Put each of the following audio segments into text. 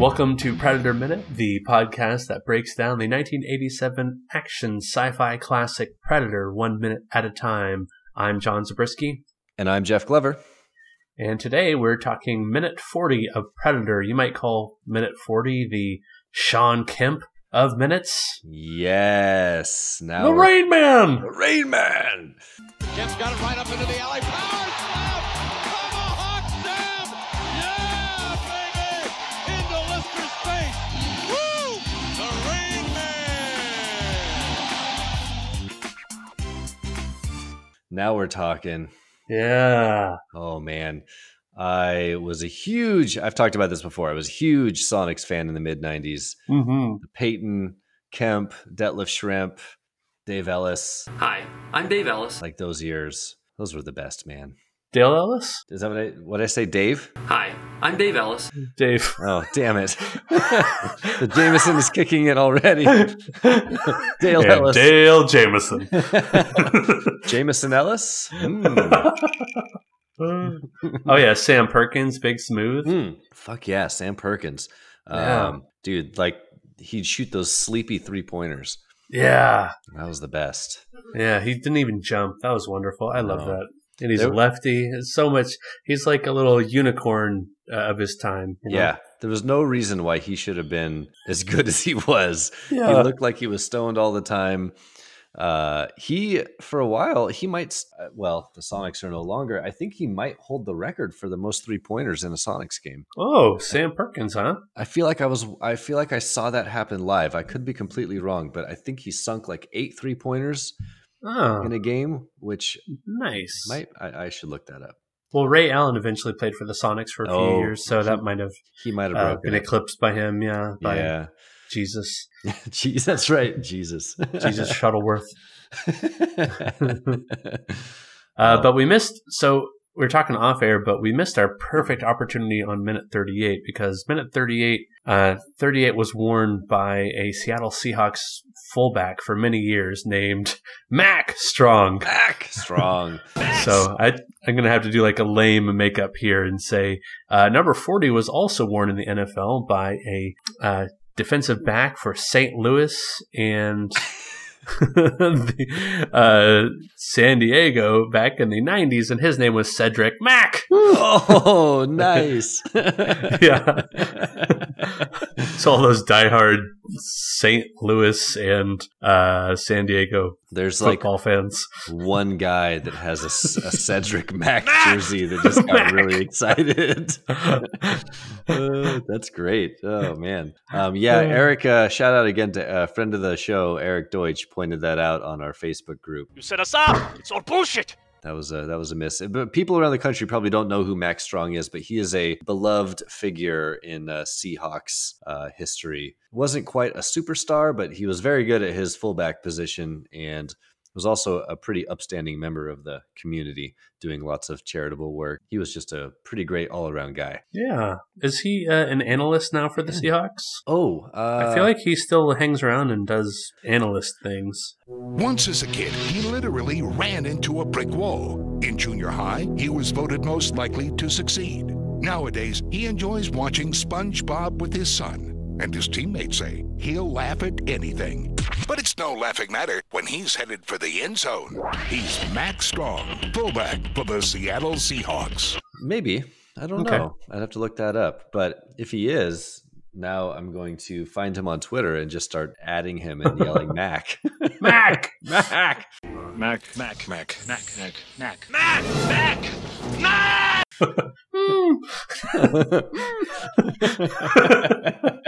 Welcome to Predator Minute, the podcast that breaks down the 1987 action sci-fi classic Predator one minute at a time. I'm John Zabriskie. And I'm Jeff Glover. And today we're talking minute 40 of Predator. You might call minute 40 the Shawn Kemp of minutes. Yes. Now the Rain Man. The Rain Man. Kemp's got it right up into the alley. Power Now we're talking. Yeah. Oh man. I was a huge I've talked about this before. I was a huge Sonics fan in the mid 90s. Mm-hmm. Payton, Kemp, Detlef Schrempf, Dave Ellis. Hi, I'm Dave Ellis. Like those years. Those were the best, man. Dale Ellis? Is that what I what I say, Dave? Hi, I'm Dave Ellis. Dave. Oh, damn it. the Jameson is kicking in already. Dale And Ellis. Dale Jameson. Jameson Ellis? Mm. oh yeah, Sam Perkins, Big Smooth. Mm. Fuck yeah, Sam Perkins. Yeah. Um, dude, like he'd shoot those sleepy three pointers. Yeah. That was the best. Yeah, he didn't even jump. That was wonderful. I love No. that. And he's There- a lefty. It's so much. He's like a little unicorn uh, of his time. you know? Yeah. There was no reason why he should have been as good as he was. Yeah. He looked like he was stoned all the time. Uh, he, for a while, he might, uh, well, the Sonics are no longer. I think he might hold the record for the most three pointers in a Sonics game. Oh, Sam Perkins, huh? I feel like I was, I feel like I saw that happen live. I could be completely wrong, but I think he sunk like eight three pointers Oh, in a game, which nice. might, I, I should look that up. Well, Ray Allen eventually played for the Sonics for a few Oh, years, so that might have He might have uh, been it. eclipsed by him. Yeah, by Yeah. Jesus, Jeez, that's right. Jesus. Jesus Shuttleworth. oh. Uh, but we missed. So we are talking off air, but we missed our perfect opportunity on minute 38 because minute 38, uh, 38 was worn by a Seattle Seahawks fullback for many years named Mack Strong. Back strong. So I, I'm going to have to do like a lame makeup here and say uh, number 40 was also worn in the NFL by a uh, defensive back for St. Louis and the, uh, San Diego back in the 90s, and his name was Cedric Mack. oh, nice. Yeah. So all those diehard St. Louis and uh, San Diego There's like football fans. one guy that has a Cedric Mack jersey that just got really excited. Uh, that's great. Oh man. Um, yeah, Eric. Uh, shout out again to a friend of the show, Eric Deutsch, pointed that out on our Facebook group. You set us up. It's all bullshit. That was a that was a miss. But people around the country probably don't know who Mack Strong is, but he is a beloved figure in uh, Seahawks uh, history. wasn't quite a superstar, but he was very good at his fullback position and was also a pretty upstanding member of the community, doing lots of charitable work. He was just a pretty great all around guy. Yeah. Is he uh, an analyst now for the Seahawks? Oh, uh, I feel like he still hangs around and does analyst things. Once as a kid, he literally ran into a brick wall. In junior high, he was voted most likely to succeed. Nowadays, he enjoys watching SpongeBob with his son. And his teammates say he'll laugh at anything. But it's no laughing matter when he's headed for the end zone. He's Mack Strong, fullback for the Seattle Seahawks. maybe. I don't Okay. know. I'd have to look that up. But if he is, now I'm going to find him on Twitter and just start adding him and yelling Mac. Mac! Mac. Mac, Mac, Mac, Mac, Mac, Mac, Mac, Mac, hmm. Mac.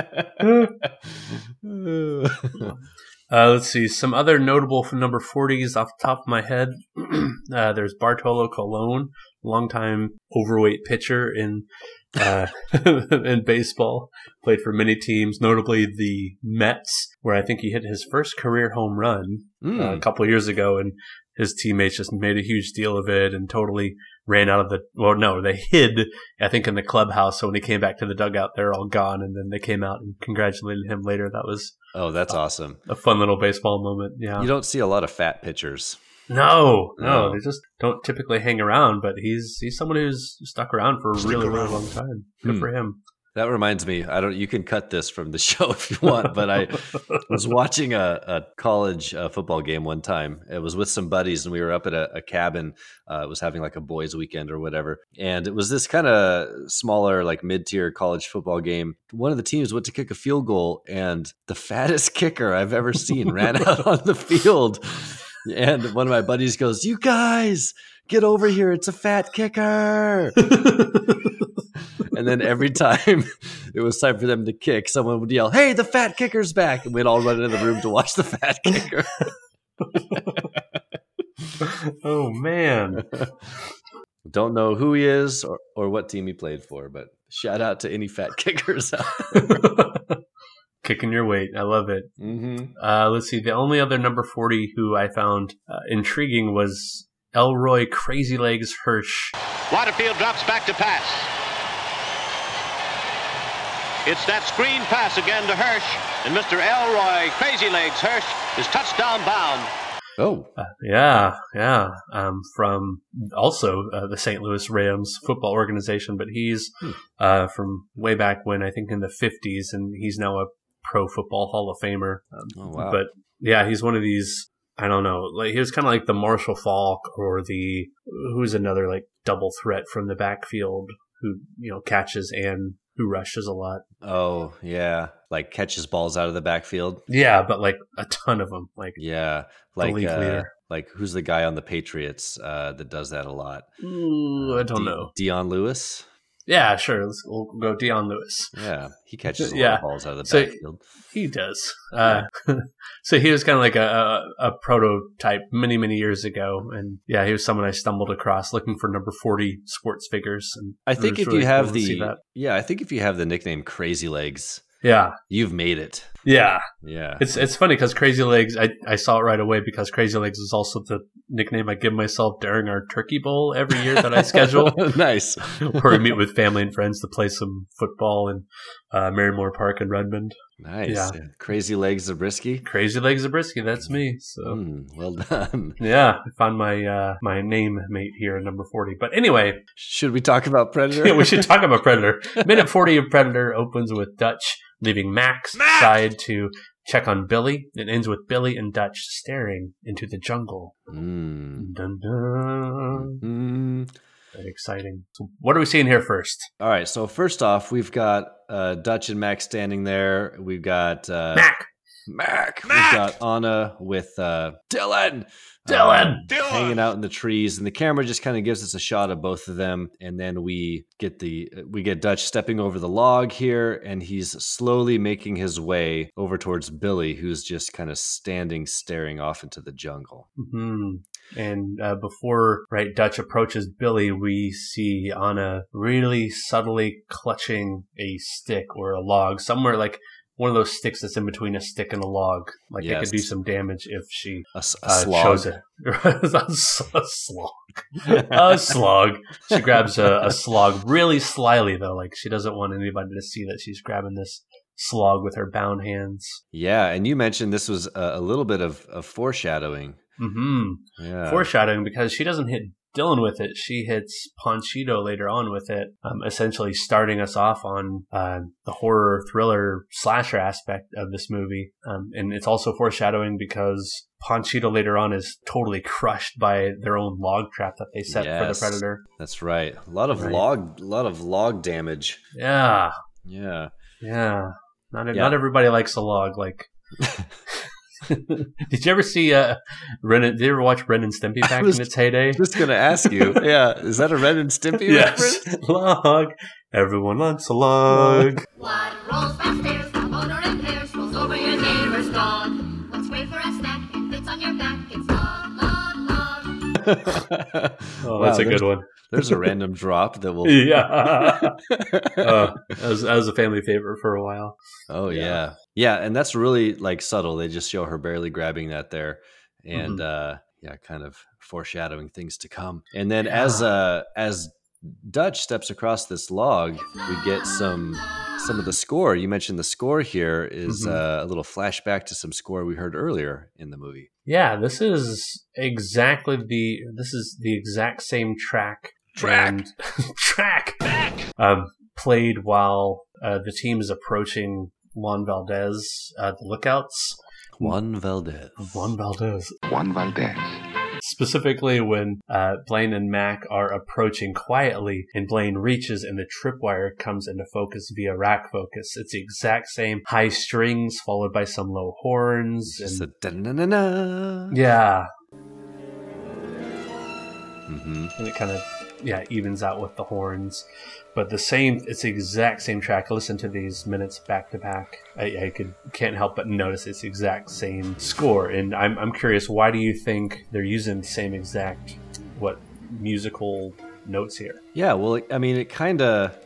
Uh, let's see. Some other notable number 40s off the top of my head. uh, there's Bartolo Colon, longtime overweight pitcher in uh, in baseball. Played for many teams, notably the Mets, where I think he hit his first career home run Hmm. uh, a couple years ago, and his teammates just made a huge deal of it and totally ran out of the. Well, no, they hid, I think, in the clubhouse. So when he came back to the dugout, they're all gone, and then they came out and congratulated him later. That was oh, that's awesome. a fun little baseball moment. Yeah. You don't see a lot of fat pitchers. no, no, No. they just don't typically hang around. But he's he's someone who's stuck around for a really, really long time. Good Hmm. for him. That reminds me, I don't. You can cut this from the show if you want, but I was watching a, a college uh, football game one time. It was with some buddies, and we were up at a, a cabin. Uh, it was having like a boys' weekend or whatever, and it was this kind of smaller, like mid-tier college football game. One of the teams went to kick a field goal, and the fattest kicker I've ever seen ran out on the field. And one of my buddies goes, "You guys, get over here! It's a fat kicker!" and then every time it was time for them to kick, someone would yell, "Hey, the fat kicker's back!" And we'd all run into the room to watch the fat kicker. oh man. Don't know who he is or, or what team he played for, but shout out to any fat kickers out there. Kicking your weight. I love it. Mm-hmm. Uh, let's see. The only other number 40 who I found uh, intriguing was Elroy Crazy Legs Hirsch. Waterfield drops back to pass. It's that screen pass again to Hirsch, and Mr. Elroy Crazy Legs Hirsch is touchdown bound. Oh, Uh, yeah, yeah. Um, from also uh, the St. Louis Rams football organization, but he's Hmm. uh, from way back when, I think in the 50s, and he's now a Pro Football Hall of Famer. Um, oh wow. But yeah, he's one of these. I don't know. Like he was kind of like the Marshall Faulk or the who's another like double threat from the backfield who you know catches and who rushes a lot. oh yeah, like catches balls out of the backfield. Yeah, but like a ton of them. Like Yeah, like league uh, leader. like who's the guy on the Patriots uh, that does that a lot? ooh, I don't De- know. Dion Lewis. Yeah, sure. Let's we'll go Dion Lewis. Yeah, he catches a lot Yeah. of balls out of the So- backfield. He does. Uh, so he was kind of like a, a, a prototype many, many years ago. And yeah, he was someone I stumbled across looking for number 40 sports figures. And I think if really you have cool the yeah, I think if you have the nickname Crazy Legs, Yeah. you've made it. Yeah. Yeah, It's it's funny because Crazy Legs, I, I saw it right away because Crazy Legs is also the nickname I give myself during our turkey bowl every year that I schedule, nice. where we meet with family and friends to play some football in uh, Marymoor Park in Redmond. Nice. Yeah. Crazy Legs of Zabriskie. Crazy Legs of Zabriskie, that's me. So Mm, well done. yeah, I found my uh, my name mate here number forty. But anyway, Should we talk about Predator? yeah, we should talk about Predator. Minute forty of Predator opens with Dutch leaving Mac's side to check on Billy. It ends with Billy and Dutch staring into the jungle. Mm. Dun, dun. Mm. Very exciting. So what are we seeing here first? All right. So first off, we've got uh, Dutch and Mac standing there. We've got uh, Mac. Mac. Mac! We've got Anna with uh, Dillon. Dillon! uh, Dillon! hanging out in the trees, and the camera just kind of gives us a shot of both of them, and then we get the we get Dutch stepping over the log here, and he's slowly making his way over towards Billy, who's just kind of standing, staring off into the jungle. hmm And uh, before right Dutch approaches Billy, we see Anna really subtly clutching a stick or a log somewhere, like one of those sticks that's in between a stick and a log. Like it could do some damage if she A, a uh, shows it. a, a slog. a slog. She grabs a, a slog really slyly though, like she doesn't want anybody to see that she's grabbing this slog with her bound hands. Yeah, and you mentioned this was a, a little bit of, of foreshadowing. hmm Yeah. foreshadowing because she doesn't hit Dillon with it. She hits Ponchito later on with it, um, essentially starting us off on uh, the horror thriller slasher aspect of this movie. Um, and it's also foreshadowing because Ponchito later on is totally crushed by their own log trap that they set for the predator. That's right. A lot of Right. log, a lot of log damage. Yeah, Yeah. yeah. Not Yeah. not everybody likes a log. Like, did you ever see uh, Ren? Did you ever watch Ren and Stimpy back was in its heyday? Just gonna ask you. Yeah, is that a Ren and Stimpy reference? Yes, log. Everyone wants a log. What rolls fast stairs, the motor impairs, rolls over your neighbor's dog. What's great for a snack and fits on your back? It's log, log, log. Oh, Wow, that's a good one. There's a random drop that will. Yeah, uh, that, was, that was a family favorite for a while. oh yeah. yeah. yeah, and that's really like subtle. They just show her barely grabbing that there, and Mm-hmm. uh, yeah, kind of foreshadowing things to come. And then as uh as Dutch steps across this log, we get some some of the score. You mentioned the score here is, Mhm. uh, a little flashback to some score we heard earlier in the movie. Yeah, this is exactly the this is the exact same track Track. and- track um, played while uh, the team is approaching Juan Valdez, uh, the lookouts. Juan Valdez. Juan Valdez. Juan Valdez. Specifically, when uh, Blaine and Mac are approaching quietly, and Blaine reaches, and the tripwire comes into focus via rack focus. It's the exact same high strings followed by some low horns. Just And, a da-na-na-na. yeah, hmm and it kind of yeah evens out with the horns. But the same it's the exact same track. Listen to these minutes back to back. I, I could can't help but notice it's the exact same score. And I'm, I'm curious why do you think they're using the same exact what musical notes here? Yeah, well, I mean, it kind of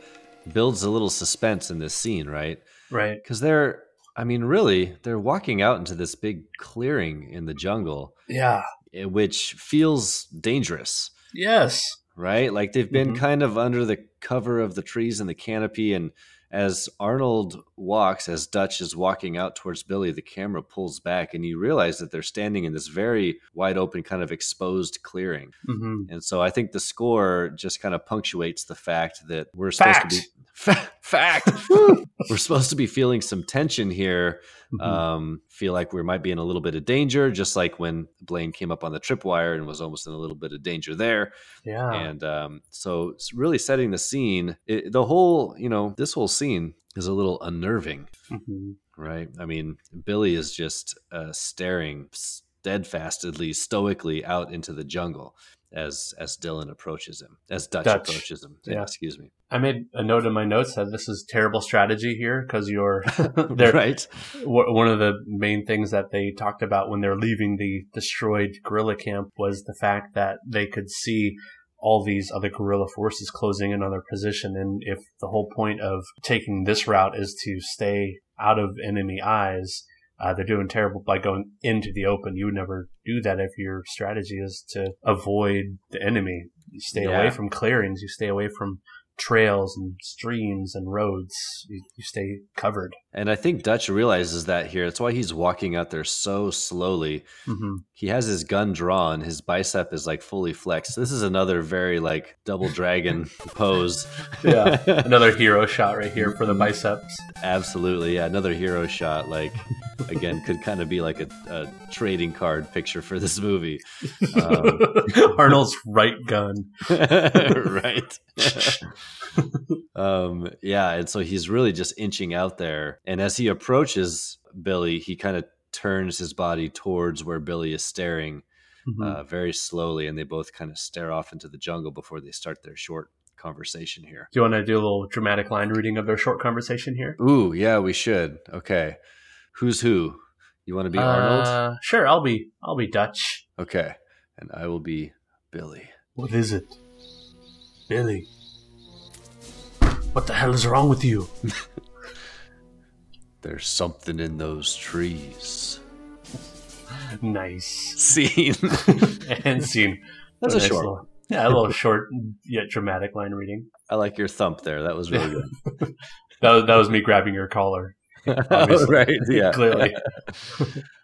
builds a little suspense in this scene, right? right. Because they're, I mean, really, they're walking out into this big clearing in the jungle, yeah. eh, which feels dangerous, yes right? Like they've been Mhm. kind of under the cover of the trees and the canopy. And as Arnold walks, as Dutch is walking out towards Billy, the camera pulls back and you realize that they're standing in this very wide open, kind of exposed clearing. hmm And so I think the score just kind of punctuates the fact that we're supposed Fact. to be Fa- fact. we're supposed to be feeling some tension here. Mm-hmm. Um, feel like we might be in a little bit of danger, just like when Blaine came up on the tripwire and was almost in a little bit of danger there. yeah And um, so it's really setting the scene. It, the whole, you know, this whole scene is a little unnerving hmm right? I mean, Billy is just uh, staring steadfastly, stoically out into the jungle as as Dillon approaches him, as Dutch, Dutch. approaches him. Yeah. excuse me. I made a note in my notes that this is terrible strategy here because you're they're right? Wh- one of the main things that they talked about when they're leaving the destroyed guerrilla camp was the fact that they could see all these other guerrilla forces closing in on their position. And if the whole point of taking this route is to stay out of enemy eyes, uh, they're doing terrible by going into the open. You would never do that if your strategy is to avoid the enemy. You stay Yeah. away from clearings. You stay away from trails and streams and roads. You, you stay covered. And I think Dutch realizes that here. That's why he's walking out there so slowly. hmm He has his gun drawn. His bicep is like fully flexed. This is another very like double dragon pose. Yeah, another hero shot right here for the biceps. Absolutely, yeah. Another hero shot, like again, could kind of be like a, a trading card picture for this movie, um, Arnold's right gun. right? um, yeah, and so he's really just inching out there, and as he approaches Billy, he kind of turns his body towards where Billy is staring, Mhm. uh, very slowly, and they both kind of stare off into the jungle before they start their short conversation here. Do you want to do a little dramatic line reading of their short conversation here? Ooh, yeah, we should. Okay, who's who? You want to be Arnold? Uh, sure, I'll be. I'll be Dutch. Okay, and I will be Billy. What is it, Billy? What the hell is wrong with you? There's something in those trees. Nice Scene. and scene. That's What a nice short little- yeah, a little short yet dramatic line reading. I like your thump there. That was really good. That was, that was me grabbing your collar. Obviously. right. Yeah. Clearly.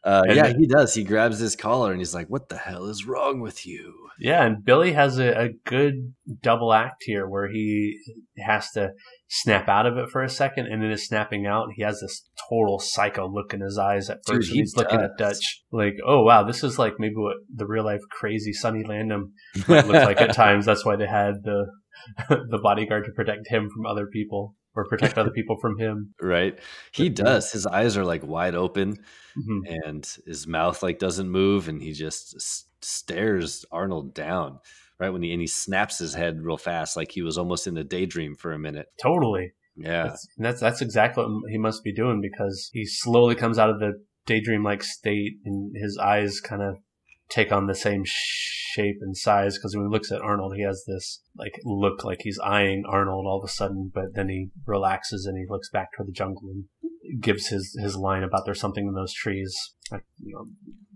Uh, yeah, he does. He grabs his collar and he's like, "What the hell is wrong with you?" Yeah, and Billy has a, a good double act here where he has to snap out of it for a second, and then his snapping out, he has this total psycho look in his eyes at first. he he's looking at. Dutch, like, oh wow, this is like maybe what the real life crazy Sonny Landham might look like at times. That's why they had the the bodyguard to protect him from other people or protect other people from him. right? He does. His eyes are like wide open, Mhm. and his mouth like doesn't move, and he just s- stares Arnold down. Right when he and he snaps his head real fast, like he was almost in a daydream for a minute. Totally. Yeah, That's, that's that's exactly what he must be doing because he slowly comes out of the daydream like state and his eyes kind of take on the same shape and size because when he looks at Arnold he has this like look like he's eyeing Arnold all of a sudden but then he relaxes and he looks back toward the jungle and gives his his line about there's something in those trees like you know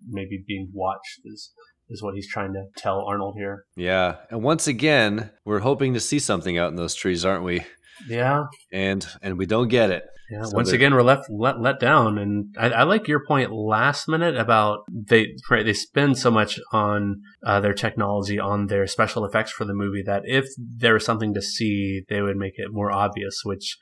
maybe being watched is is what he's trying to tell Arnold here yeah. And once again, we're hoping to see something out in those trees, aren't we? Yeah And and we don't get it. Yeah, So once again, we're left let, let down, and I, I like your point last minute about they right, they spend so much on uh, their technology, on their special effects for the movie that if there was something to see, they would make it more obvious. Which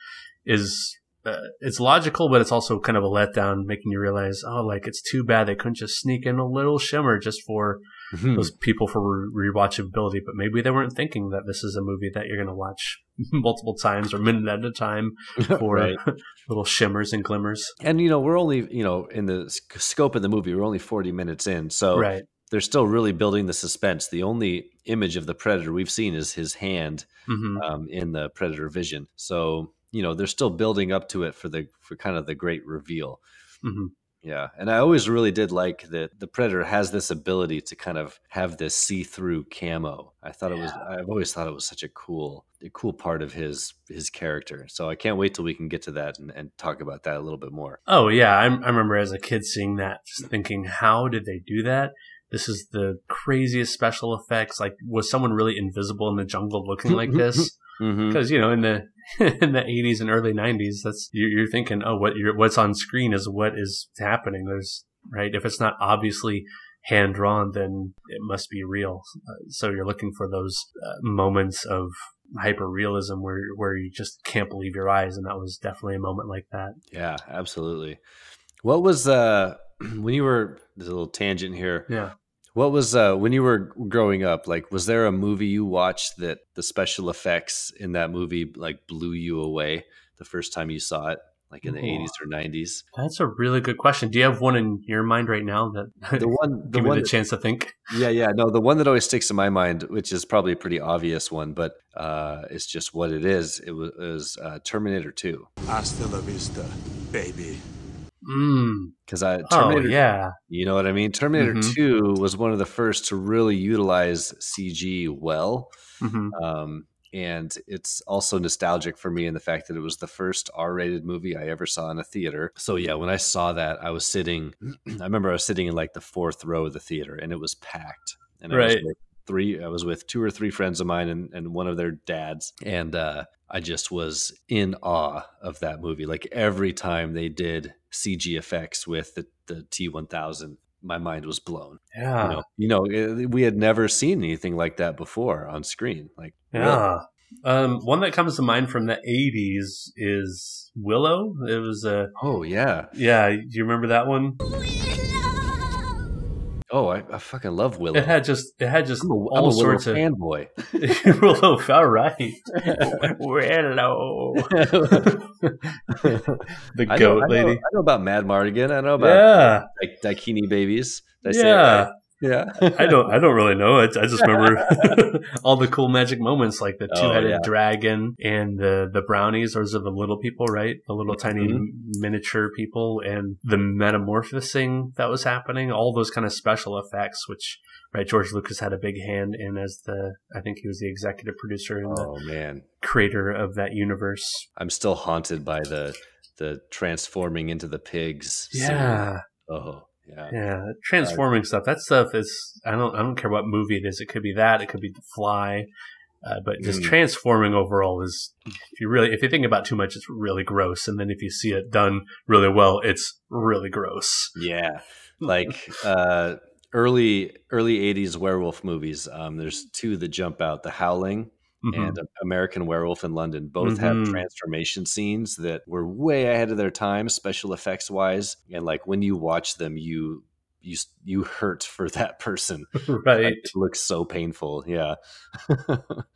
is uh, it's logical, but it's also kind of a letdown, making you realize, oh, like it's too bad they couldn't just sneak in a little shimmer just for Mhm. those people for re- rewatchability. But maybe they weren't thinking that this is a movie that you're going to watch multiple times or minute at a time for Right. little shimmers and glimmers. And you know, we're only you know in the scope of the movie, we're only forty minutes in, so Right. they're still really building the suspense. The only image of the predator we've seen is his hand hmm um, in the predator vision. So you know, they're still building up to it for the for kind of the great reveal. hmm Yeah, and I always really did like that the predator has this ability to kind of have this see-through camo. I thought it was I've always thought it was such a cool a cool part of his his character. So I can't wait till we can get to that and, and talk about that a little bit more. Oh yeah, I, I remember as a kid seeing that, just thinking, how did they do that? This is the craziest special effects. Like, was someone really invisible in the jungle looking like this? Mm-hmm. Because you know, in the in the eighties and early nineties, that's you're, you're thinking, oh, what you're, what's on screen is what is happening. There's right. If it's not obviously hand drawn, then it must be real. Uh, so you're looking for those uh, moments of hyper realism where where you just can't believe your eyes, and that was definitely a moment like that. Yeah, absolutely. What was uh when you were there's a little tangent here. Yeah. What was uh when you were growing up, like was there a movie you watched that the special effects in that movie like blew you away the first time you saw it? Like in the 80s or 90s? That's a really good question. Do you have one in your mind right now that The one the give one me the that- chance to think? Yeah, yeah. No, the one that always sticks in my mind, which is probably a pretty obvious one, but uh it's just what it is. It was, it was uh, Terminator 2. Hasta la vista, baby. Mm. Cuz I Oh yeah. You know what I mean? Terminator Mhm. 2 was one of the first to really utilize CG well. hmm Um, and it's also nostalgic for me in the fact that it was the first R rated movie I ever saw in a theater. So, yeah, when I saw that, I was sitting, I remember I was sitting in like the fourth row of the theater and it was packed. And I was with three, I was with two or three friends of mine and, and one of their dads. And uh, I just was in awe of that movie. Like every time they did CG effects with the, the T1000, my mind was blown Yeah. you know, you know, eh, we had never seen anything like that before on screen. Like, really. Yeah. Um, one that comes to mind from the '80s is Willow. It was a oh yeah, yeah. Do you remember that one? Oh, I, I fucking love Willow. It had just it had just I'm a, all I'm a sorts Willow of fanboy. Willow. All right. Willow. the I know, goat I know- lady. I know about Madmartigan. I know about Yeah. like Daikini babies. Did I say Yeah. Yeah. I don't. I don't really know. I, I just remember all the cool magic moments, like the two-headed yeah. dragon and the the brownies. Those are the little people, right? The little tiny Mhm. miniature people, and the metamorphosing that was happening. All those kind of special effects, which right, George Lucas had a big hand in as the. I think he was the executive producer and the Oh man, creator of that universe. I'm still haunted by the the transforming into the pigs. scene. Yeah. Oh yeah. Yeah, transforming stuff. That stuff is. I don't. I don't care what movie it is. It could be that. It could be The Fly. Uh, but just Mm. transforming overall is, if you really, if you think about it too much, it's really gross. And then if you see it done really well, it's really gross. Yeah, like uh, early early '80s werewolf movies. Um, there's two that jump out: The Howling Mhm. and American Werewolf in London. Both have Mhm. transformation scenes that were way ahead of their time, special effects wise. And like when you watch them, you you you hurt for that person. right. Like, it looks so painful. Yeah.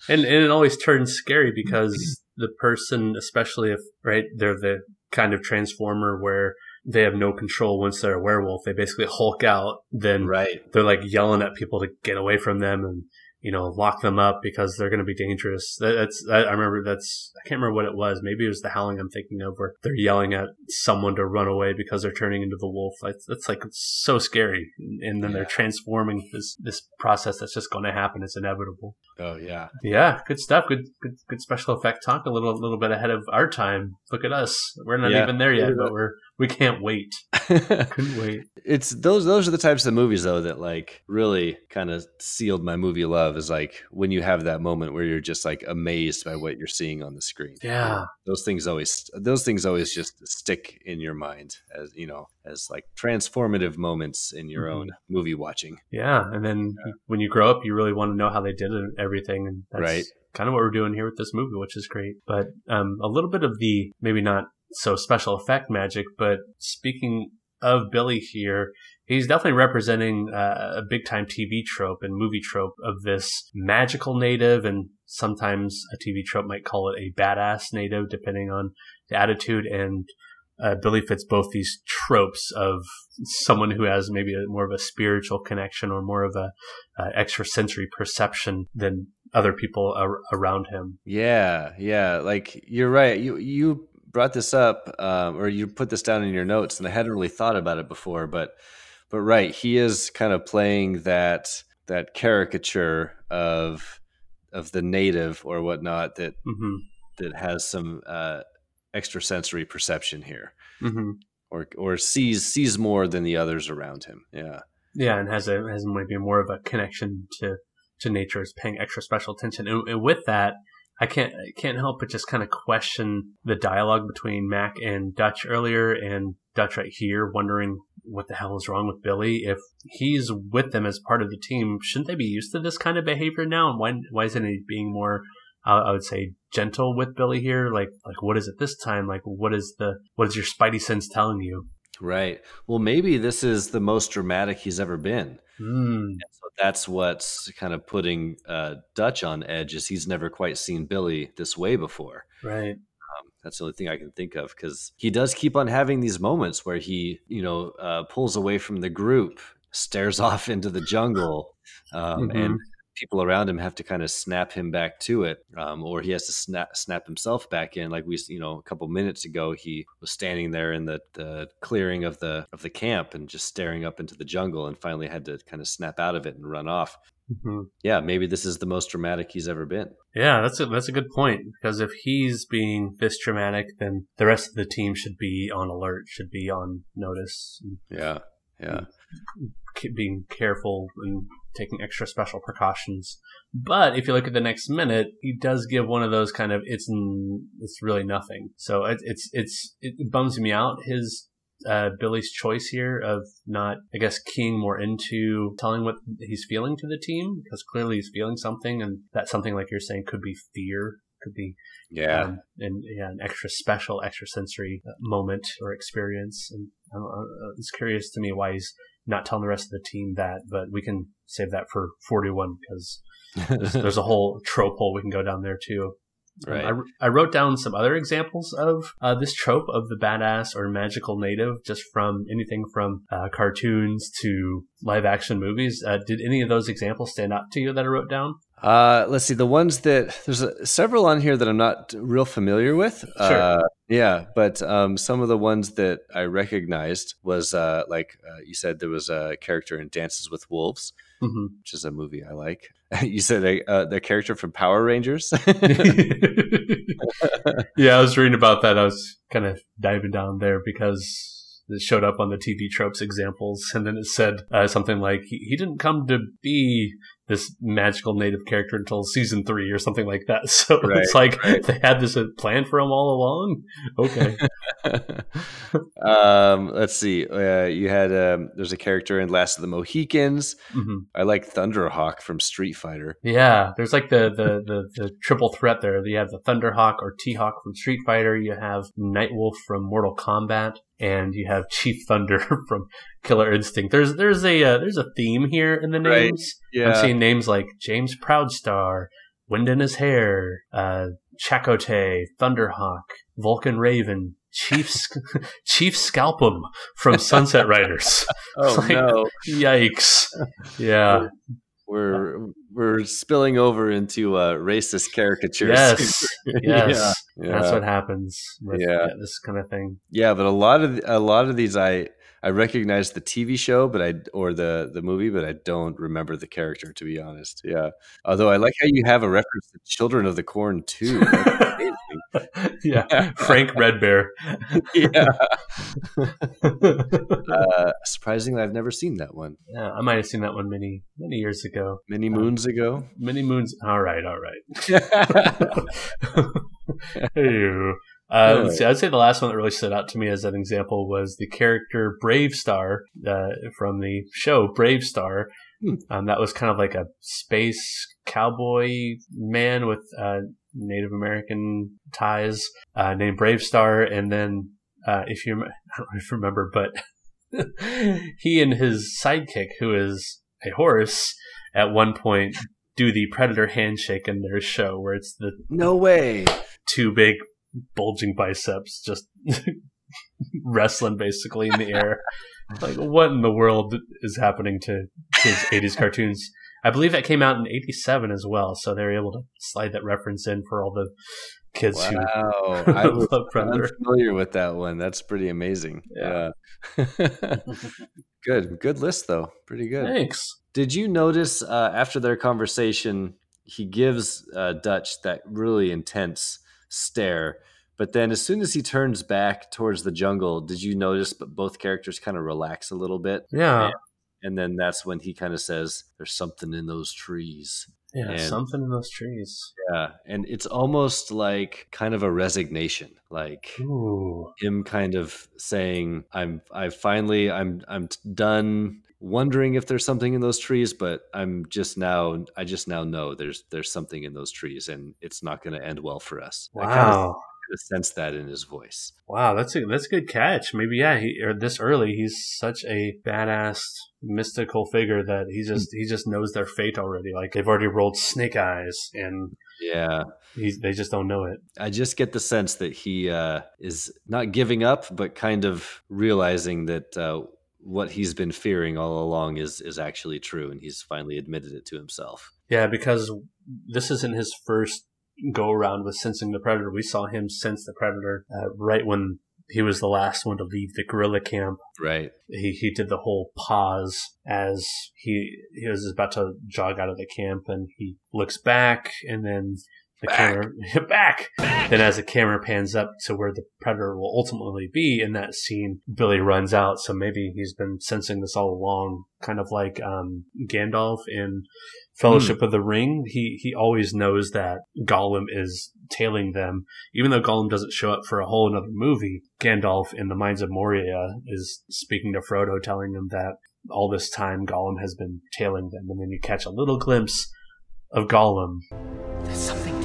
And, and it always turns scary because the person, especially if right, they're the kind of transformer where they have no control once they're a werewolf. They basically hulk out. Then right. they're like yelling at people to get away from them and you know lock them up because they're going to be dangerous. That, that's that, I remember that's I can't remember what it was. Maybe it was the howling I'm thinking of where they're yelling at someone to run away because they're turning into the wolf. That's, that's like so scary. And then they're transforming this this process that's just going to happen. It's inevitable. Oh yeah. Yeah, good stuff. Good good good special effect talk. A little a little bit ahead of our time. Look at us. We're not Yeah. even there yet, but we're we can't wait. Couldn't wait. it's those those are the types of movies though that like really kind of sealed my movie love is like when you have that moment where you're just like amazed by what you're seeing on the screen Yeah. those things always those things always just stick in your mind as you know as like transformative moments in your own movie watching Yeah, and then when you grow up, you really want to know how they did it and everything, and that's Right. kind of what we're doing here with this movie, which is great. But um, a little bit of the maybe not so special effect magic, but speaking of Billy here, he's definitely representing uh, a big time TV trope and movie trope of this magical native, and sometimes a TV trope might call it a badass native, depending on the attitude and uh, Billy fits both these tropes of someone who has maybe a, more of a spiritual connection or more of a uh, extrasensory perception than other people ar- around him. Yeah, yeah. Like you're right. You you brought this up, um, or you put this down in your notes, and I hadn't really thought about it before. But but right, he is kind of playing that that caricature of of the native or whatnot that hmm that has some uh, extrasensory perception here, hmm or or sees sees more than the others around him. Yeah, Yeah, and has a has maybe more of a connection to to nature, is paying extra special attention. And, and with that, I can't I can't help but just kind of question the dialogue between Mac and Dutch earlier, and Dutch right here, wondering what the hell is wrong with Billy. If he's with them as part of the team, shouldn't they be used to this kind of behavior now? And why why isn't he being more I would say gentle with Billy here. Like, like what is it this time? Like, what is the what is your spidey sense telling you? right. Well, maybe this is the most dramatic he's ever been. Hmm. So that's what's kind of putting uh, Dutch on edge is he's never quite seen Billy this way before. right. That's the only thing I can think of because he does keep on having these moments where he, you know, uh, pulls away from the group, stares off into the jungle, um, Mhm. and people around him have to kind of snap him back to it, um, or he has to snap snap himself back in. Like we, you know, a couple minutes ago, he was standing there in the, the clearing of the of the camp and just staring up into the jungle, and finally had to kind of snap out of it and run off. hmm Yeah, maybe this is the most dramatic he's ever been. Yeah, that's a that's a good point because if he's being this dramatic, then the rest of the team should be on alert, should be on notice, Yeah, yeah. being careful and taking extra special precautions. But if you look at the next minute, he does give one of those kind of it's it's really nothing. So it, it's it's it bums me out his uh, Billy's choice here of not, I guess, keying more into telling what he's feeling to the team because clearly he's feeling something, and that something, like you're saying, could be fear, could be Yeah. um, and yeah, an extra special, extra sensory uh, moment or experience. And I don't know, uh, it's curious to me why he's not telling the rest of the team that, but we can save that for 41 because there's, there's a whole trope hole we can go down there too. Um, Right. I, I wrote down some other examples of uh, this trope of the badass or magical native, just from anything from uh, cartoons to live action movies. Uh, did any of those examples stand out to you that I wrote down? Uh, let's see. The ones that there's a, several on here that I'm not real familiar with. Sure. Uh, yeah, but um, some of the ones that I recognized was uh, like uh, you said there was a character in Dances with Wolves, hmm which is a movie I like. you said a, uh, the character from Power Rangers. yeah, I was reading about that. I was kind of diving down there because it showed up on the TV tropes examples, and then it said uh, something like he, he didn't come to be this magical native character until season three or something like that. So it's like right. they had this plan for him all along. Okay, um, let's see. Uh, you had um, there's a character in Last of the Mohicans. hmm I like Thunderhawk from Street Fighter. yeah. There's like the, the the the triple threat there. You have the Thunderhawk or T-Hawk from Street Fighter. You have Nightwolf from Mortal Kombat. And you have Chief Thunder from Killer Instinct. There's there's a uh, there's a theme here in the Right. Names. I'm seeing names like James Proudstar, Wind in His Hair, uh, Chakotay, Thunderhawk, Vulcan Raven, Chief Chief Scalpem from Sunset Riders. Oh Like- no. Yikes! Yeah. we're we're spilling over into uh, racist caricatures. Yes. Yes. yeah, That's what happens with Yeah. yeah, this kind of thing. yeah, but a lot of a lot of these I I recognize the TV show, but I or the the movie, but I don't remember the character to be honest. Yeah. Although I like how you have a reference to Children of the Corn too. Yeah, Frank Red Bear. yeah. uh, surprisingly, I've never seen that one. Yeah, I might have seen that one many many years ago. Many moons ago. Many moons. All right, all right. Ew. Uh, let's see. I'd say the last one that really stood out to me as an example was the character BraveStarr uh, from the show BraveStarr. Hmm. Um, that was kind of like a space cowboy man with uh, Native American ties uh, named BraveStarr. And then, uh, if you, I don't know if you remember, but he and his sidekick, who is a horse, at one point do the Predator handshake in their show, where it's the No way. two big bulging biceps just wrestling basically in the air. like, what in the world is happening to kids' 80s cartoons? I believe that came out in 87 as well, so they were able to slide that reference in for all the kids Wow. who I was love Predator. unfamiliar with that one. That's pretty amazing. Yeah. good. Good list though. Pretty good. Thanks. Did you notice uh, after their conversation, he gives uh, Dutch that really intense stare, but then as soon as he turns back towards the jungle, did you notice? But both characters kind of relax a little bit, Yeah. and then that's when he kind of says, "There's something in those trees." Yeah, And- something in those trees. Yeah, and it's almost like kind of a resignation, like Ooh. him kind of saying, "I'm, I finally, I'm, I'm done." Wondering if there's something in those trees but i'm just now i just now know there's there's something in those trees and it's not going to end well for us Wow. i kind of, sense that in his voice Wow, that's a that's a good catch. Maybe yeah, he, or this early, he's such a badass mystical figure that he just he just knows their fate already. Like they've already rolled snake eyes, and yeah he's they just don't know it. i just get the sense that he uh is not giving up but kind of realizing that uh what he's been fearing all along is is actually true and he's finally admitted it to himself Yeah, because this isn't his first go around with sensing the predator. We saw him sense the predator uh, right when he was the last one to leave the guerrilla camp. right He he did the whole pause as he he was about to jog out of the camp, and he looks back, and then the camera back. Then as the camera pans up to where the predator will ultimately be in that scene, Billy runs out. So maybe he's been sensing this all along, kind of like um, Gandalf in Fellowship of the Ring. He he always knows that Gollum is tailing them, even though Gollum doesn't show up for a whole another movie. Gandalf in the Mines of Moria is speaking to Frodo, telling him that all this time Gollum has been tailing them, and then you catch a little glimpse of Gollum There's something down there.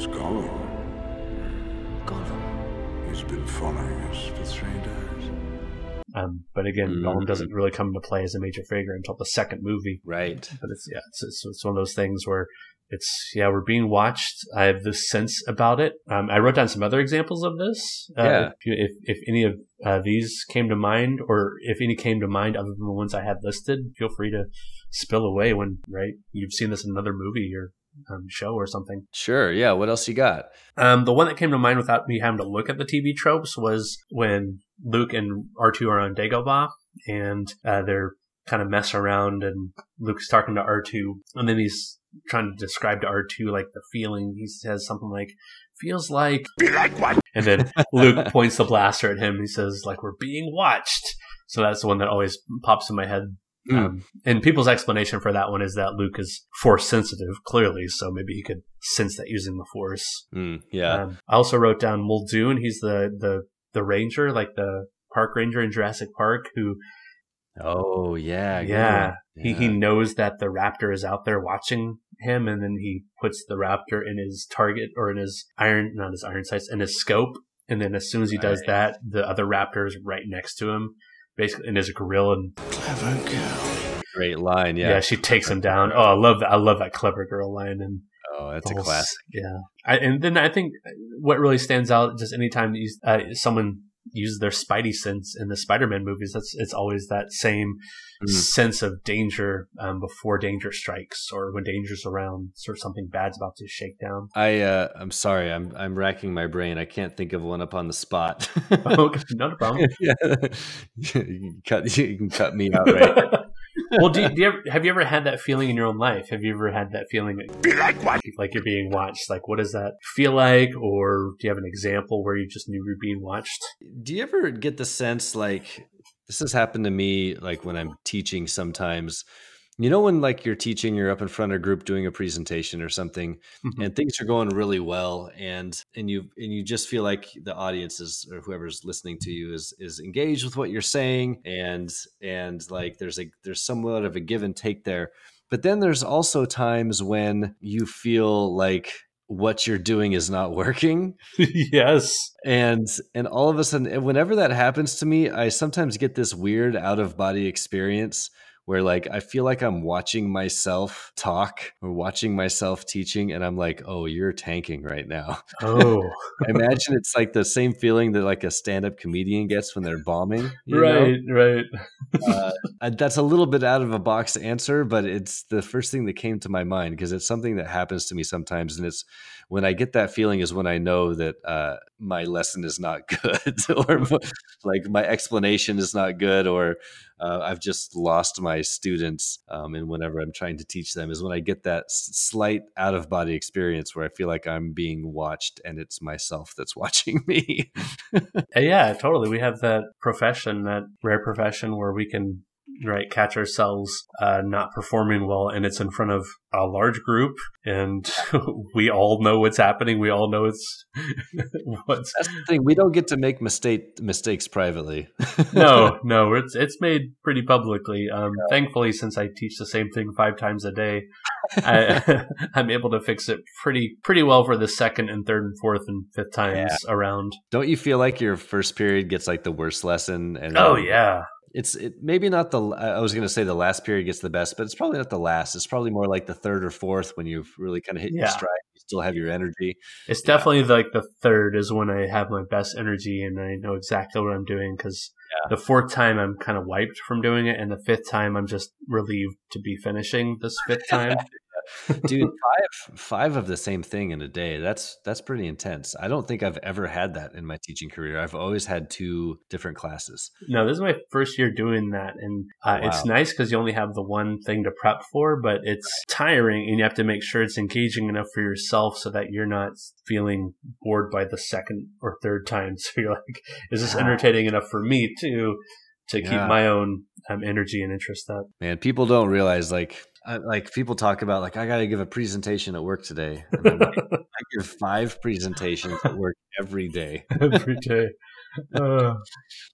It's Gollum. Gollum. He's been following us for three days. Um, but again, Mhm. Gollum doesn't really come into play as a major figure until the second movie. right But it's yeah, it's, it's, it's one of those things where it's yeah, we're being watched. I have this sense about it. Um, I wrote down some other examples of this. Uh, Yeah. If, you, if if any of uh, these came to mind, or if any came to mind other than the ones I had listed, feel free to spill away when right you've seen this in another movie or um, show or something. sure yeah what else you got Um, the one that came to mind without me having to look at the TV tropes was when Luke and R2 are on Dagobah and uh, they're kind of messing around and Luke's talking to R2 and then he's trying to describe to R2 like the feeling. He says something like, feels like, Be like what? and then Luke points the blaster at him. He says like, we're being watched. So that's the one that always pops in my head. Mm. Um, and people's explanation for that one is that Luke is force sensitive, clearly, so maybe he could sense that using the force. Mm, yeah Um, I also wrote down Muldoon. He's the, the, the ranger, like the park ranger in Jurassic Park, who, oh yeah yeah, one. he, he knows that the raptor is out there watching him, and then he puts the raptor in his target or in his iron, not his iron sights, in his scope. And then as soon as he does Right. that, the other raptor is right next to him, basically in his grill, and Clever girl. great line yeah, yeah, she takes him down. Oh, I love that! I love that clever girl line, and oh that's the a classic Yeah, I, and then I think what really stands out just anytime these uh, someone use their spidey sense in the Spider-Man movies. That's it's always that same Mm. sense of danger um, before danger strikes or when danger's around, sort of something bad's about to shake down. I uh, I'm sorry, I'm I'm racking my brain. I can't think of one up on the spot. okay, not a problem. yeah, you can cut you can cut me out right. Well, do you, do you ever, have you ever had that feeling in your own life? Have you ever had that feeling that, Be like what? like you're being watched? Like, what does that feel like? Or do you have an example where you just knew you were being watched? Do you ever get the sense like this has happened to me like when I'm teaching sometimes? You know when like you're teaching, you're up in front of a group doing a presentation or something, Mhm. and things are going really well, and and you and you just feel like the audience is or whoever's listening to you is is engaged with what you're saying, and and like there's a there's somewhat of a give and take there. But then there's also times when you feel like what you're doing is not working yes. and and all of a sudden whenever that happens to me i sometimes get this weird out of body experience where like i feel like i'm watching myself talk or watching myself teaching and i'm like oh you're tanking right now Oh, i imagine it's like the same feeling that like a stand-up comedian gets when they're bombing you know? right, right. uh, that's a little bit out of a box answer, but it's the first thing that came to my mind because it's something that happens to me sometimes, and it's when I get that feeling is when I know that uh, my lesson is not good, or like my explanation is not good, or uh, I've just lost my students. Um, and whenever I'm trying to teach them, is when I get that slight out of body experience where I feel like I'm being watched and it's myself that's watching me. Uh, yeah, totally. We have that profession, that rare profession where we can right catch ourselves uh, not performing well, and it's in front of a large group, and we all know what's happening. We all know it's what's That's the thing. We don't get to make mistake mistakes privately. no, no. It's it's made pretty publicly. Um, Thankfully, since I teach the same thing five times a day, I, I'm able to fix it pretty pretty well for the second and third and fourth and fifth times around. Don't you feel like your first period gets like the worst lesson? And Oh yeah, it's it, maybe not the. I was going to say the last period gets the best, but it's probably not the last. It's probably more like the third or fourth when you've really kind of hit your stride. You still have your energy. it's definitely like the third is when I have my best energy and I know exactly what I'm doing because the fourth time I'm kind of wiped from doing it, and the fifth time I'm just relieved to be finishing this fifth time. dude five five of the same thing in a day that's that's pretty intense i don't think i've ever had that in my teaching career i've always had two different classes No, this is my first year doing that, and uh, Wow. it's nice because you only have the one thing to prep for, but it's tiring, and you have to make sure it's engaging enough for yourself so that you're not feeling bored by the second or third time. So you're like, is this entertaining enough for me too to keep Yeah. my own um, energy and interest up? man people don't realize like Like people talk about like i gotta give a presentation at work today like, i give five presentations at work every day Every day. Uh,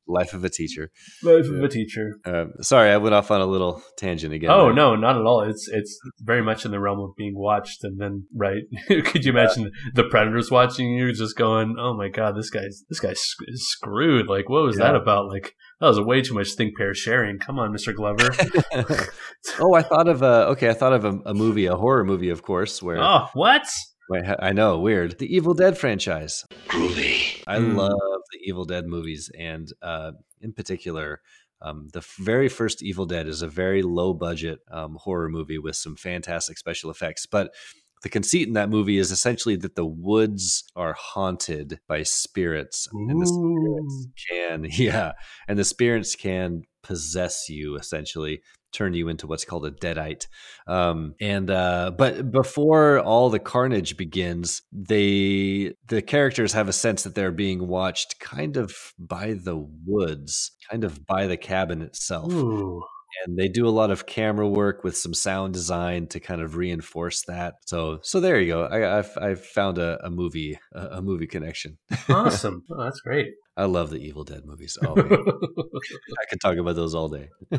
life of a teacher life of a teacher. um, sorry i went off on a little tangent again Oh there. no, not at all. It's it's very much in the realm of being watched, and then right? Could you imagine the predators watching you, just going, "Oh my god, this guy's this guy's sc- screwed." Like, what was that about? Like, that was way too much think pair sharing. Come on, Mister Glover. oh i thought of a okay i thought of a, a movie a horror movie of course where oh, what? Wait, I know, weird. The Evil Dead franchise. Groovy. I Hmm. love the Evil Dead movies, and uh, in particular, um, the very first Evil Dead is a very low budget um, horror movie with some fantastic special effects. But the conceit in that movie is essentially that the woods are haunted by spirits, and the spirits can, yeah, and the spirits can possess you essentially turn you into what's called a deadite um and uh but before all the carnage begins they the characters have a sense that they're being watched kind of by the woods kind of by the cabin itself Ooh. and they do a lot of camera work with some sound design to kind of reinforce that so so there you go i i've, I've found a, a movie a, a movie connection Awesome. Oh, that's great. I love the evil dead movies oh i could talk about those all day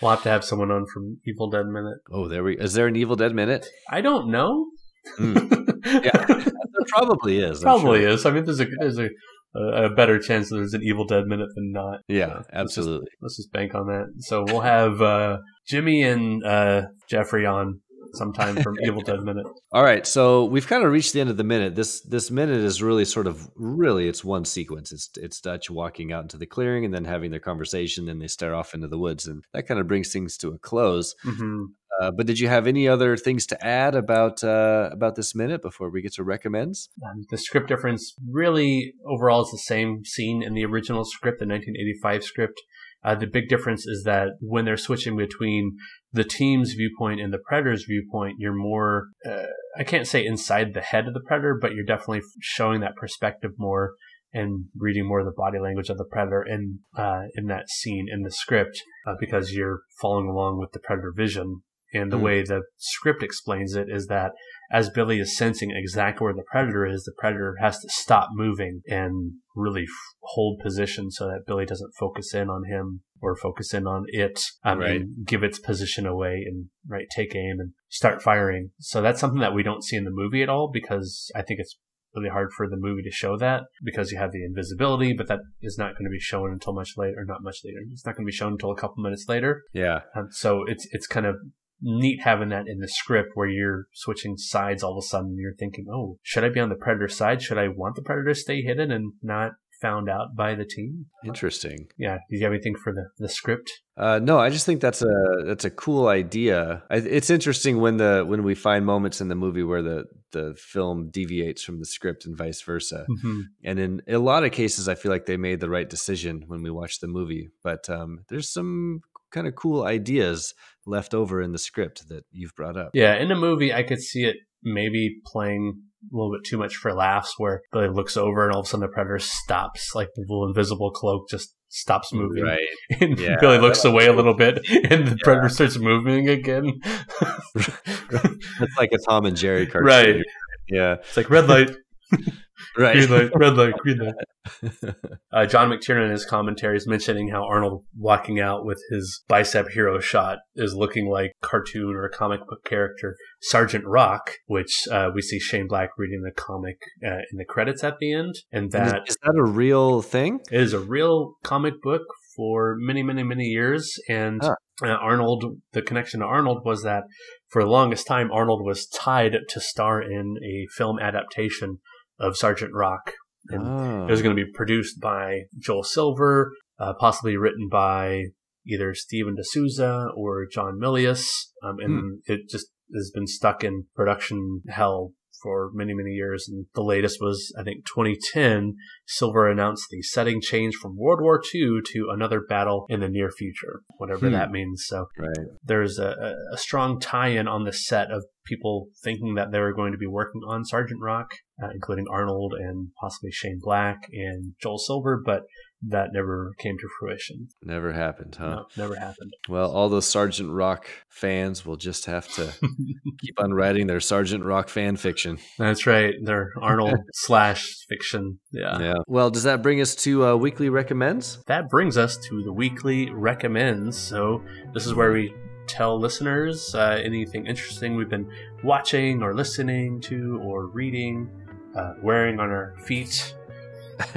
we'll have to have someone on from Evil Dead Minute. oh there we is there an evil dead minute I don't know. yeah there probably is Probably sure. is. I mean, there's a there's a a better chance that there's an Evil Dead Minute than not. yeah let's just- absolutely Let's just bank on that. So we'll have uh, Jimmy and uh, Jeffrey on sometime from Evil Dead Minute. All right, so we've kind of reached the end of the minute. This this minute is really sort of really it's one sequence. It's it's Dutch walking out into the clearing and then having their conversation, then they stare off into the woods, and that kind of brings things to a close. hmm Uh, but did you have any other things to add about uh, about this minute before we get to recommends? Um, the script difference really overall is the same scene in the original script, the 1985 script. Uh, the big difference is that when they're switching between the team's viewpoint and the predator's viewpoint, you're more, uh, I can't say inside the head of the predator, but you're definitely showing that perspective more and reading more of the body language of the predator in, uh, in that scene in the script, uh, because you're following along with the predator vision. And the Hmm. way the script explains it is that as Billy is sensing exactly where the predator is, the predator has to stop moving and really f- hold position so that Billy doesn't focus in on him or focus in on it um, Right. and give its position away and right take aim and start firing. So that's something that we don't see in the movie at all because I think it's really hard for the movie to show that because you have the invisibility, but that is not going to be shown until much later, or not much later. It's not going to be shown until a couple minutes later. Yeah, Um, so it's it's kind of neat having that in the script where you're switching sides all of a sudden. You're thinking, oh, should I be on the predator side? Should I want the predator to stay hidden and not found out by the team? interesting. Yeah. Do you have anything for the, the script? Uh, no, I just think that's a that's a cool idea. I, it's interesting when the when we find moments in the movie where the the film deviates from the script and vice versa. Mm-hmm. And in a lot of cases, I feel like they made the right decision when we watched the movie. But um, there's some kind of cool ideas left over in the script that you've brought up. Yeah. In the movie, I could see it maybe playing a little bit too much for laughs where Billy looks over and all of a sudden the predator stops, like the little invisible cloak just stops moving. Right. And Yeah. Billy looks away a little bit and the predator starts moving again. It's like a Tom and Jerry cartoon. Right. Yeah. It's like red light, Right. green light, red light, green light. Uh, John McTiernan in his commentary is mentioning how Arnold walking out with his bicep hero shot is looking like cartoon or a comic book character Sergeant Rock, which uh, we see Shane Black reading the comic uh, in the credits at the end, and And is- that is that a real thing? it is a real comic book for many, many, many years. And Huh. uh, Arnold, the connection to Arnold was that for the longest time, Arnold was tied to star in a film adaptation of Sergeant Rock. And Oh. it was going to be produced by Joel Silver, uh, possibly written by either Steven de Souza or John Milius. Um, and it just has been stuck in production hell for many, many years. And the latest was, I think, 2010. Silver announced the setting change from World War II to another battle in the near future, whatever Hmm. that means. So Right. there's a, a- a strong tie-in on the set of people thinking that they were going to be working on Sergeant Rock, uh, including Arnold and possibly Shane Black and Joel Silver, but that never came to fruition. Never happened, huh? No, never happened. Well, all those Sergeant Rock fans will just have to keep on writing their Sergeant Rock fan fiction. That's right. They're Arnold slash fiction. Yeah. Yeah. Well, does that bring us to uh, weekly recommends? That brings us to the weekly recommends. So this is where we tell listeners uh, anything interesting we've been watching or listening to or reading, uh, wearing on our feet.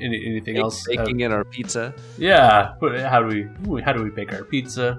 Any, anything else? Uh, Baking in our pizza. yeah. How do we how do we bake our pizza?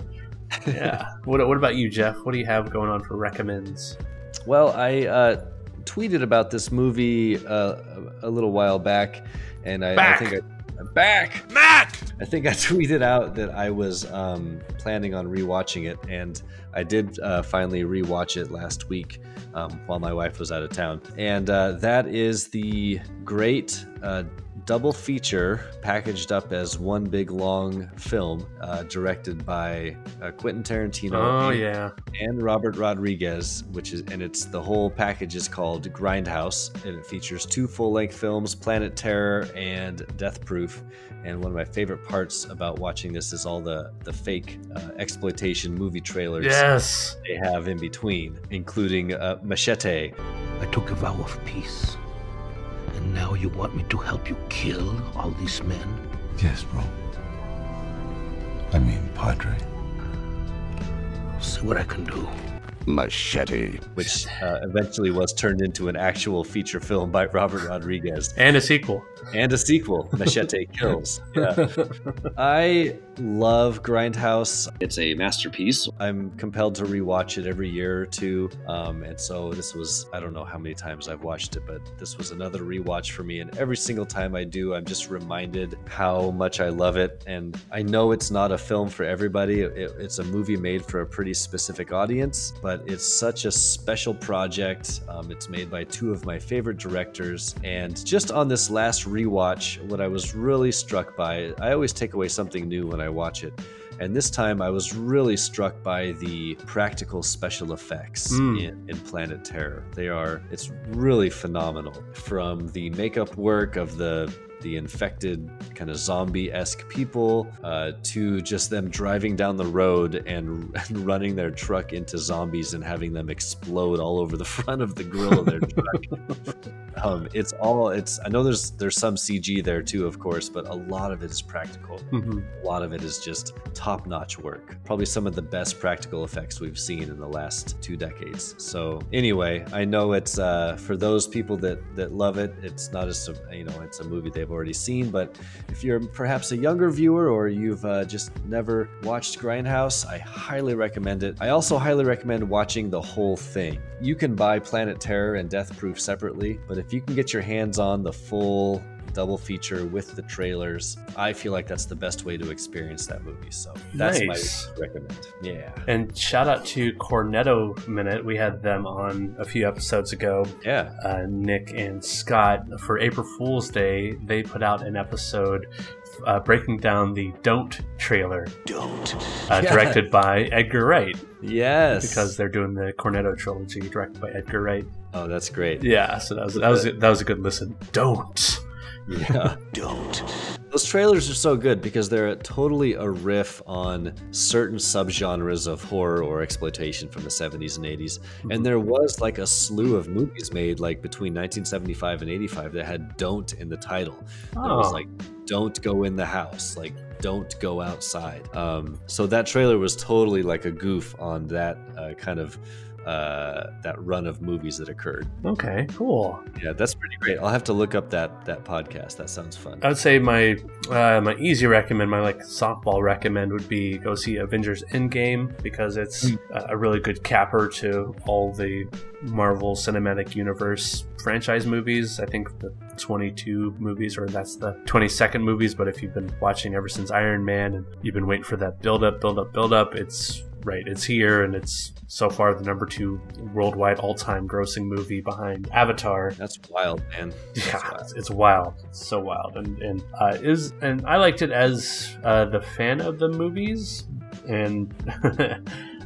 Yeah. what what about you, Jeff? What do you have going on for recommends? Well, I uh, tweeted about this movie uh, a little while back, and I, I think I'm back. Mac! I think I tweeted out that I was um, planning on rewatching it, and I did uh, finally rewatch it last week um, while my wife was out of town. And uh, that is the great uh, double feature packaged up as one big long film, uh, directed by uh, Quentin Tarantino Oh and, yeah. and Robert Rodriguez, which is and it's the whole package is called Grindhouse, and it features two full-length films, Planet Terror and Death Proof. And one of my favorite parts about watching this is all the the fake uh, exploitation movie trailers Yes. they have in between, including uh, Machete. I took a vow of peace. And now you want me to help you kill all these men? Yes, bro. I mean, Padre. See what I can do. Machete. which uh, eventually was turned into an actual feature film by Robert Rodriguez And a sequel. And a sequel, Machete Kills. Yeah. I love Grindhouse. It's a masterpiece. I'm compelled to rewatch it every year or two. Um, and so this was, I don't know how many times I've watched it, but this was another rewatch for me. And every single time I do, I'm just reminded how much I love it. And I know it's not a film for everybody, it, it's a movie made for a pretty specific audience, but it's such a special project. Um, it's made by two of my favorite directors. And just on this last rewatch, what I was really struck by, I always take away something new when I watch it. And this time I was really struck by the practical special effects Mm. in, in Planet Terror. They are, it's really phenomenal. From the makeup work of the the infected kind of zombie-esque people uh, to just them driving down the road and, and running their truck into zombies and having them explode all over the front of the grill of their truck. Um, it's all it's i know there's there's some cg there too of course but a lot of it is practical. Mhm. a lot of it is just top-notch work. Probably some of the best practical effects we've seen in the last two decades. So anyway i know it's uh, for those people that that love it it's not as a- you know it's a movie they've already seen but if you're perhaps a younger viewer or you've uh, just never watched grindhouse i highly recommend it. I also highly recommend watching the whole thing. You can buy planet terror and death proof separately but if you can get your hands on the full double feature with the trailers i feel like that's the best way to experience that movie so that's Nice. my recommend yeah And shout out to Cornetto Minute. We had them on a few episodes ago. yeah Uh, Nick and Scott for April Fool's Day. They put out an episode uh, breaking down the "Don't" trailer, Don't. uh, Yeah. directed by Edgar Wright, yes because they're doing the Cornetto trilogy, directed by Edgar Wright. oh that's great Yeah, so that was that was that was a good listen. Don't. Yeah Don't. Those trailers are so good because they're totally a riff on certain subgenres of horror or exploitation from the 70s and 80s. And there was like a slew of movies made like between 1975 and 85 that had don't in the title. It was Oh. like don't go in the house, like don't go outside. Um, so that trailer was totally like a goof on that uh, kind of uh, that run of movies that occurred. Okay, cool. Yeah, that's pretty great. I'll have to look up that that podcast. That sounds fun. I would say my uh, my easy recommend, my like softball recommend would be go see Avengers Endgame because it's a a really good capper to all the Marvel Cinematic Universe franchise movies. I think the 22 movies, or that's the 22nd movies. But if you've been watching ever since Iron Man and you've been waiting for that build up, build up, build up, it's right. It's here, and it's so far the number two worldwide all time grossing movie behind Avatar. That's wild, man. That's Yeah, wild. it's, it's wild. It's so wild, and and uh, is and I liked it as uh, the fan of the movies. And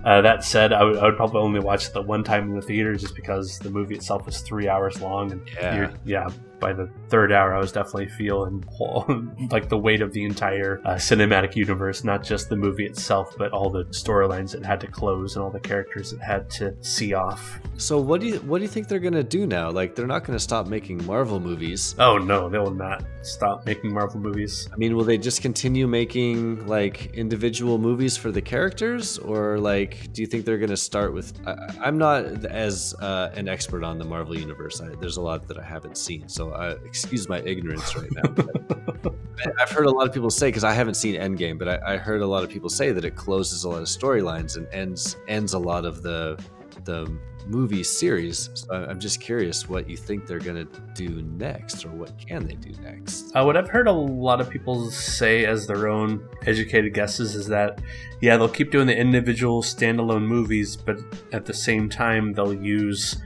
uh, that said, I would, I would probably only watch it the one time in the theater, just because the movie itself is three hours long. And Yeah. you're- yeah. By the third hour, I was definitely feeling like the weight of the entire uh, cinematic universe, not just the movie itself, but all the storylines it had to close and all the characters it had to see off. So what do you what do you think they're gonna do now? Like they're not gonna stop making Marvel movies. Oh no, they will not stop making Marvel movies. I mean, will they just continue making like individual movies for the characters, or like do you think they're gonna start with? I, I'm not as uh, an expert on the Marvel universe. I, there's a lot that I haven't seen, so uh, excuse my ignorance right now. I've heard a lot of people say because I haven't seen Endgame, but I, I heard a lot of people say that it closes a lot of storylines and ends ends a lot of the the movie series. So I'm just curious what you think they're gonna do next, or what can they do next? Uh, what I've heard a lot of people say as their own educated guesses is that, yeah, they'll keep doing the individual standalone movies, but at the same time, they'll use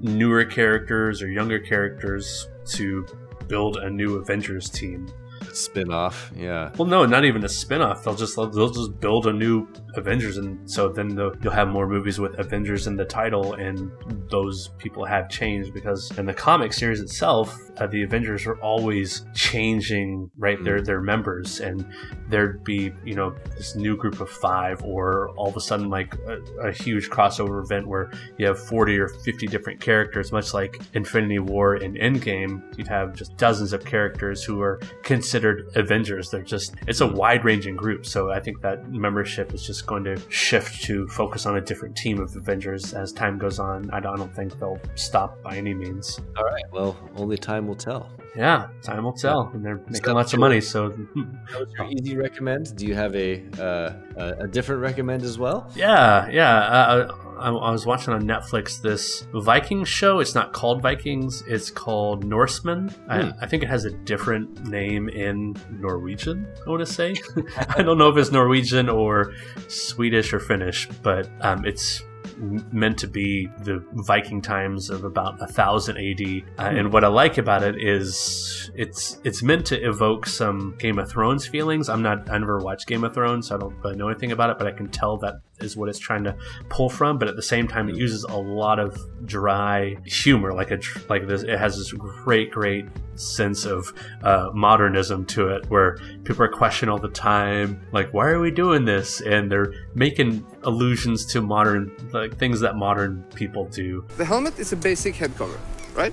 newer characters or younger characters to build a new Avengers team. Spin off, yeah. Well, no, not even a spin-off. They'll just they'll just build a new Avengers, and so then you'll have more movies with Avengers in the title, and those people have changed because in the comic series itself, uh, the Avengers are always changing, right? Their their members, and there'd be you know this new group of five, or all of a sudden like a, a huge crossover event where you have forty or fifty different characters, much like Infinity War and Endgame. You'd have just dozens of characters who are considered considered Avengers. They're just it's a wide ranging group. So I think that membership is just going to shift to focus on a different team of Avengers as time goes on. I don't think they'll stop by any means. All right. Well, only time will tell. Yeah, time will tell, and they're making Scott, lots of your- money. So That was your easy recommend. Do you have a uh, a, a different recommend as well? Yeah, yeah. Uh, I, I was watching on Netflix this Viking show. It's not called Vikings. It's called Norsemen. Hmm. I, I think it has a different name in Norwegian. I want to say. I don't know if it's Norwegian or Swedish or Finnish, but um, it's m- meant to be the Viking times of about a thousand AD. Uh, and what I like about it is it's it's meant to evoke some Game of Thrones feelings. I'm not I never watched Game of Thrones, so I don't really know anything about it, but I can tell that is what it's trying to pull from. But at the same time, it uses a lot of dry humor, like a like this. It has this great, great sense of uh, modernism to it, where people are questioning all the time, like, "Why are we doing this?" And they're making allusions to modern, like things that modern people do. The helmet is a basic head cover, right?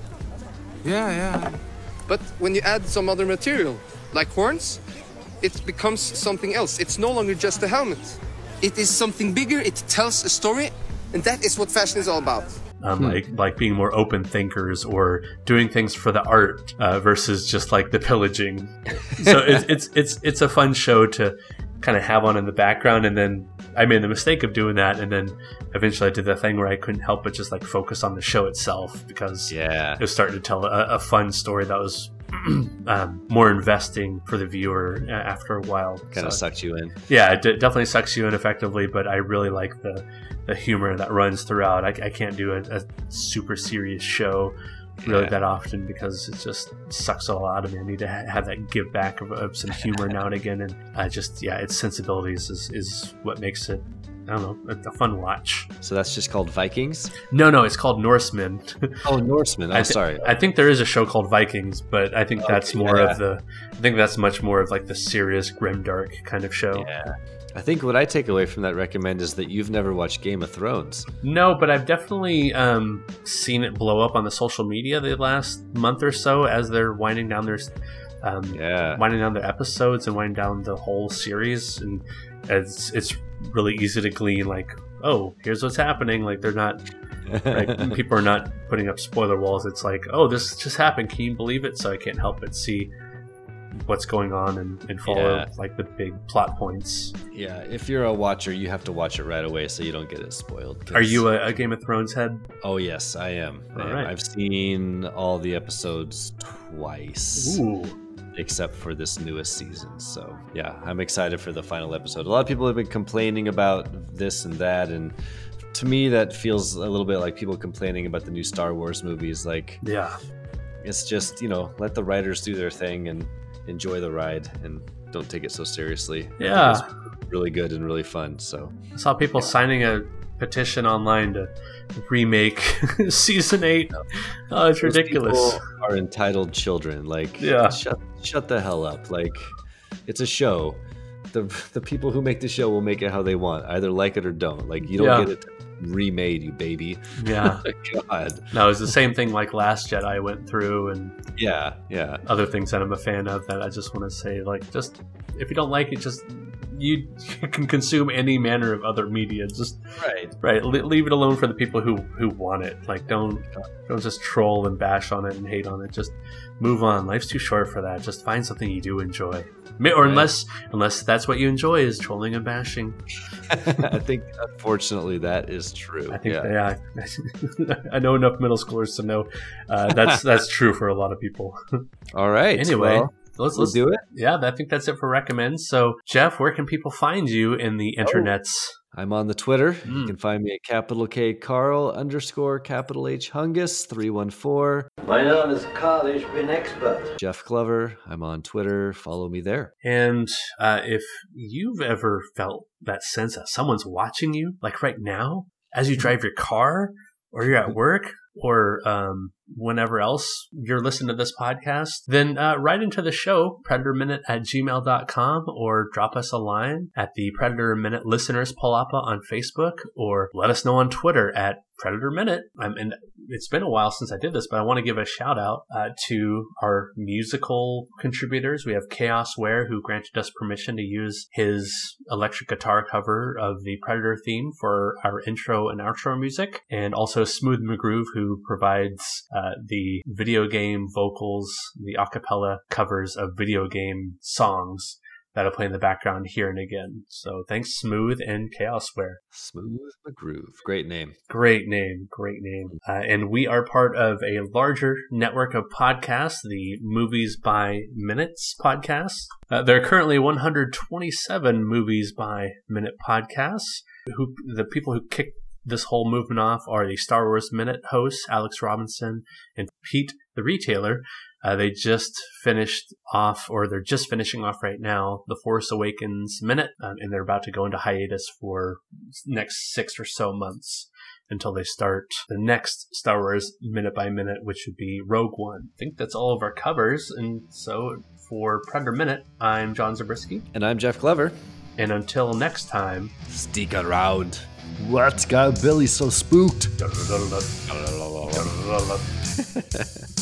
Yeah, yeah. But when you add some other material, like horns, it becomes something else. It's no longer just a helmet. It is something bigger, it tells a story, and that is what fashion is all about. um, Hmm. like like being more open thinkers or doing things for the art uh, versus just like the pillaging. so it's, it's it's it's a fun show to kind of have on in the background, and then I made the mistake of doing that, and then eventually I did the thing where I couldn't help but just like focus on the show itself because yeah, it was starting to tell a, a fun story that was. um, more investing for the viewer uh, after a while. Kind of So- sucked you in. yeah, it d- definitely sucks you in effectively, but I really like the the humor that runs throughout. I, I can't do a, a super serious show really Yeah. that often because it just sucks a lot out of me. I need to ha- have that give back of, of some humor now and again, and I just yeah, its sensibilities is, is what makes it. I don't know, a, a fun watch. So that's just called Vikings. No, no, it's called Norsemen. Oh, Norsemen. I oh, I'm sorry. I think there is a show called Vikings, but I think oh, that's Okay, more yeah. of the. I think that's much more of like the serious, grim, dark kind of show. Yeah. I think what I take away from that recommend is that you've never watched Game of Thrones. No, but I've definitely um, seen it blow up on the social media the last month or so as they're winding down their um, Yeah. winding down their episodes and winding down the whole series, and it's it's really easy to glean like, oh, here's what's happening. Like they're not. Like, people are not putting up spoiler walls. It's like, oh, this just happened. Can you believe it? So I can't help but see what's going on and, and follow Yeah. like the big plot points. Yeah, if you're a watcher, you have to watch it right away so you don't get it spoiled. 'cause- Are you a, a Game of Thrones head? Oh yes, I am. I All am. right. I've seen all the episodes twice. Ooh. Except for this newest season. So, yeah, I'm excited for the final episode. A lot of people have been complaining about this and that. And to me, that feels a little bit like people complaining about the new Star Wars movies. Like, Yeah. it's just, you know, let the writers do their thing and enjoy the ride and don't take it so seriously. Yeah. really good and really fun. So, I saw people signing a petition online to remake season eight. Oh, it's Those ridiculous. people Are entitled children. Like, Yeah. shut, shut the hell up. Like, it's a show. The the people who make the show will make it how they want. Either like it or don't. Like, you don't Yeah. get it remade, you baby. Yeah. God. No, it's the same thing like Last Jedi went through and Yeah. Yeah. other things that I'm a fan of that I just want to say, like, just if you don't like it, just you, you can consume any manner of other media. Just Right. right, le- leave it alone for the people who who want it. Like, don't don't just troll and bash on it and hate on it. Just move on. Life's too short for that. Just find something you do enjoy. Or Right. unless unless that's what you enjoy is trolling and bashing. I think, unfortunately, that is true. I think yeah. yeah, I know enough middle schoolers to know uh, that's that's true for a lot of people. All right. anyway, well, let's, let's do it. Yeah, I think that's it for recommends. So, Jeff, where can people find you in the Oh. internets? I'm on the Twitter. You Mm. can find me at capital K Carl underscore capital H Hungus 314. My name is Carl H. Bin Expert. Jeff Glover. I'm on Twitter. Follow me there. And uh, if you've ever felt that sense that someone's watching you, like right now, as you drive your car, or you're at work, or um, whenever else you're listening to this podcast, then uh, write into the show, predatorminute at gmail.com, or drop us a line at the Predator Minute Listeners Palapa on Facebook, or let us know on Twitter at Predator Minute. I'm, and it's been a while since I did this, but I want to give a shout out uh, to our musical contributors. We have Chaos Ware, who granted us permission to use his electric guitar cover of the Predator theme for our intro and outro music, and also Smooth McGroove, who provides uh, the video game vocals, the acapella covers of video game songs that'll play in the background here and again. So thanks, Smooth and Chaosware. Smooth McGroove. Great name. Great name. Great name. Uh, and we are part of a larger network of podcasts, the Movies by Minutes podcast. Uh, there are currently 127 Movies by Minute podcasts. Who the people who kicked this whole movement off are the Star Wars Minute hosts, Alex Robinson and Pete the Retailer. Uh, they just finished off, or they're just finishing off right now, the Force Awakens minute, um, and they're about to go into hiatus for next six or so months until they start the next Star Wars minute by minute, which would be Rogue One. I think that's all of our covers, and so for Predator Minute, I'm John Zabriskie, And I'm Jeff Glover. and until next time, Stick around. What got Billy so spooked?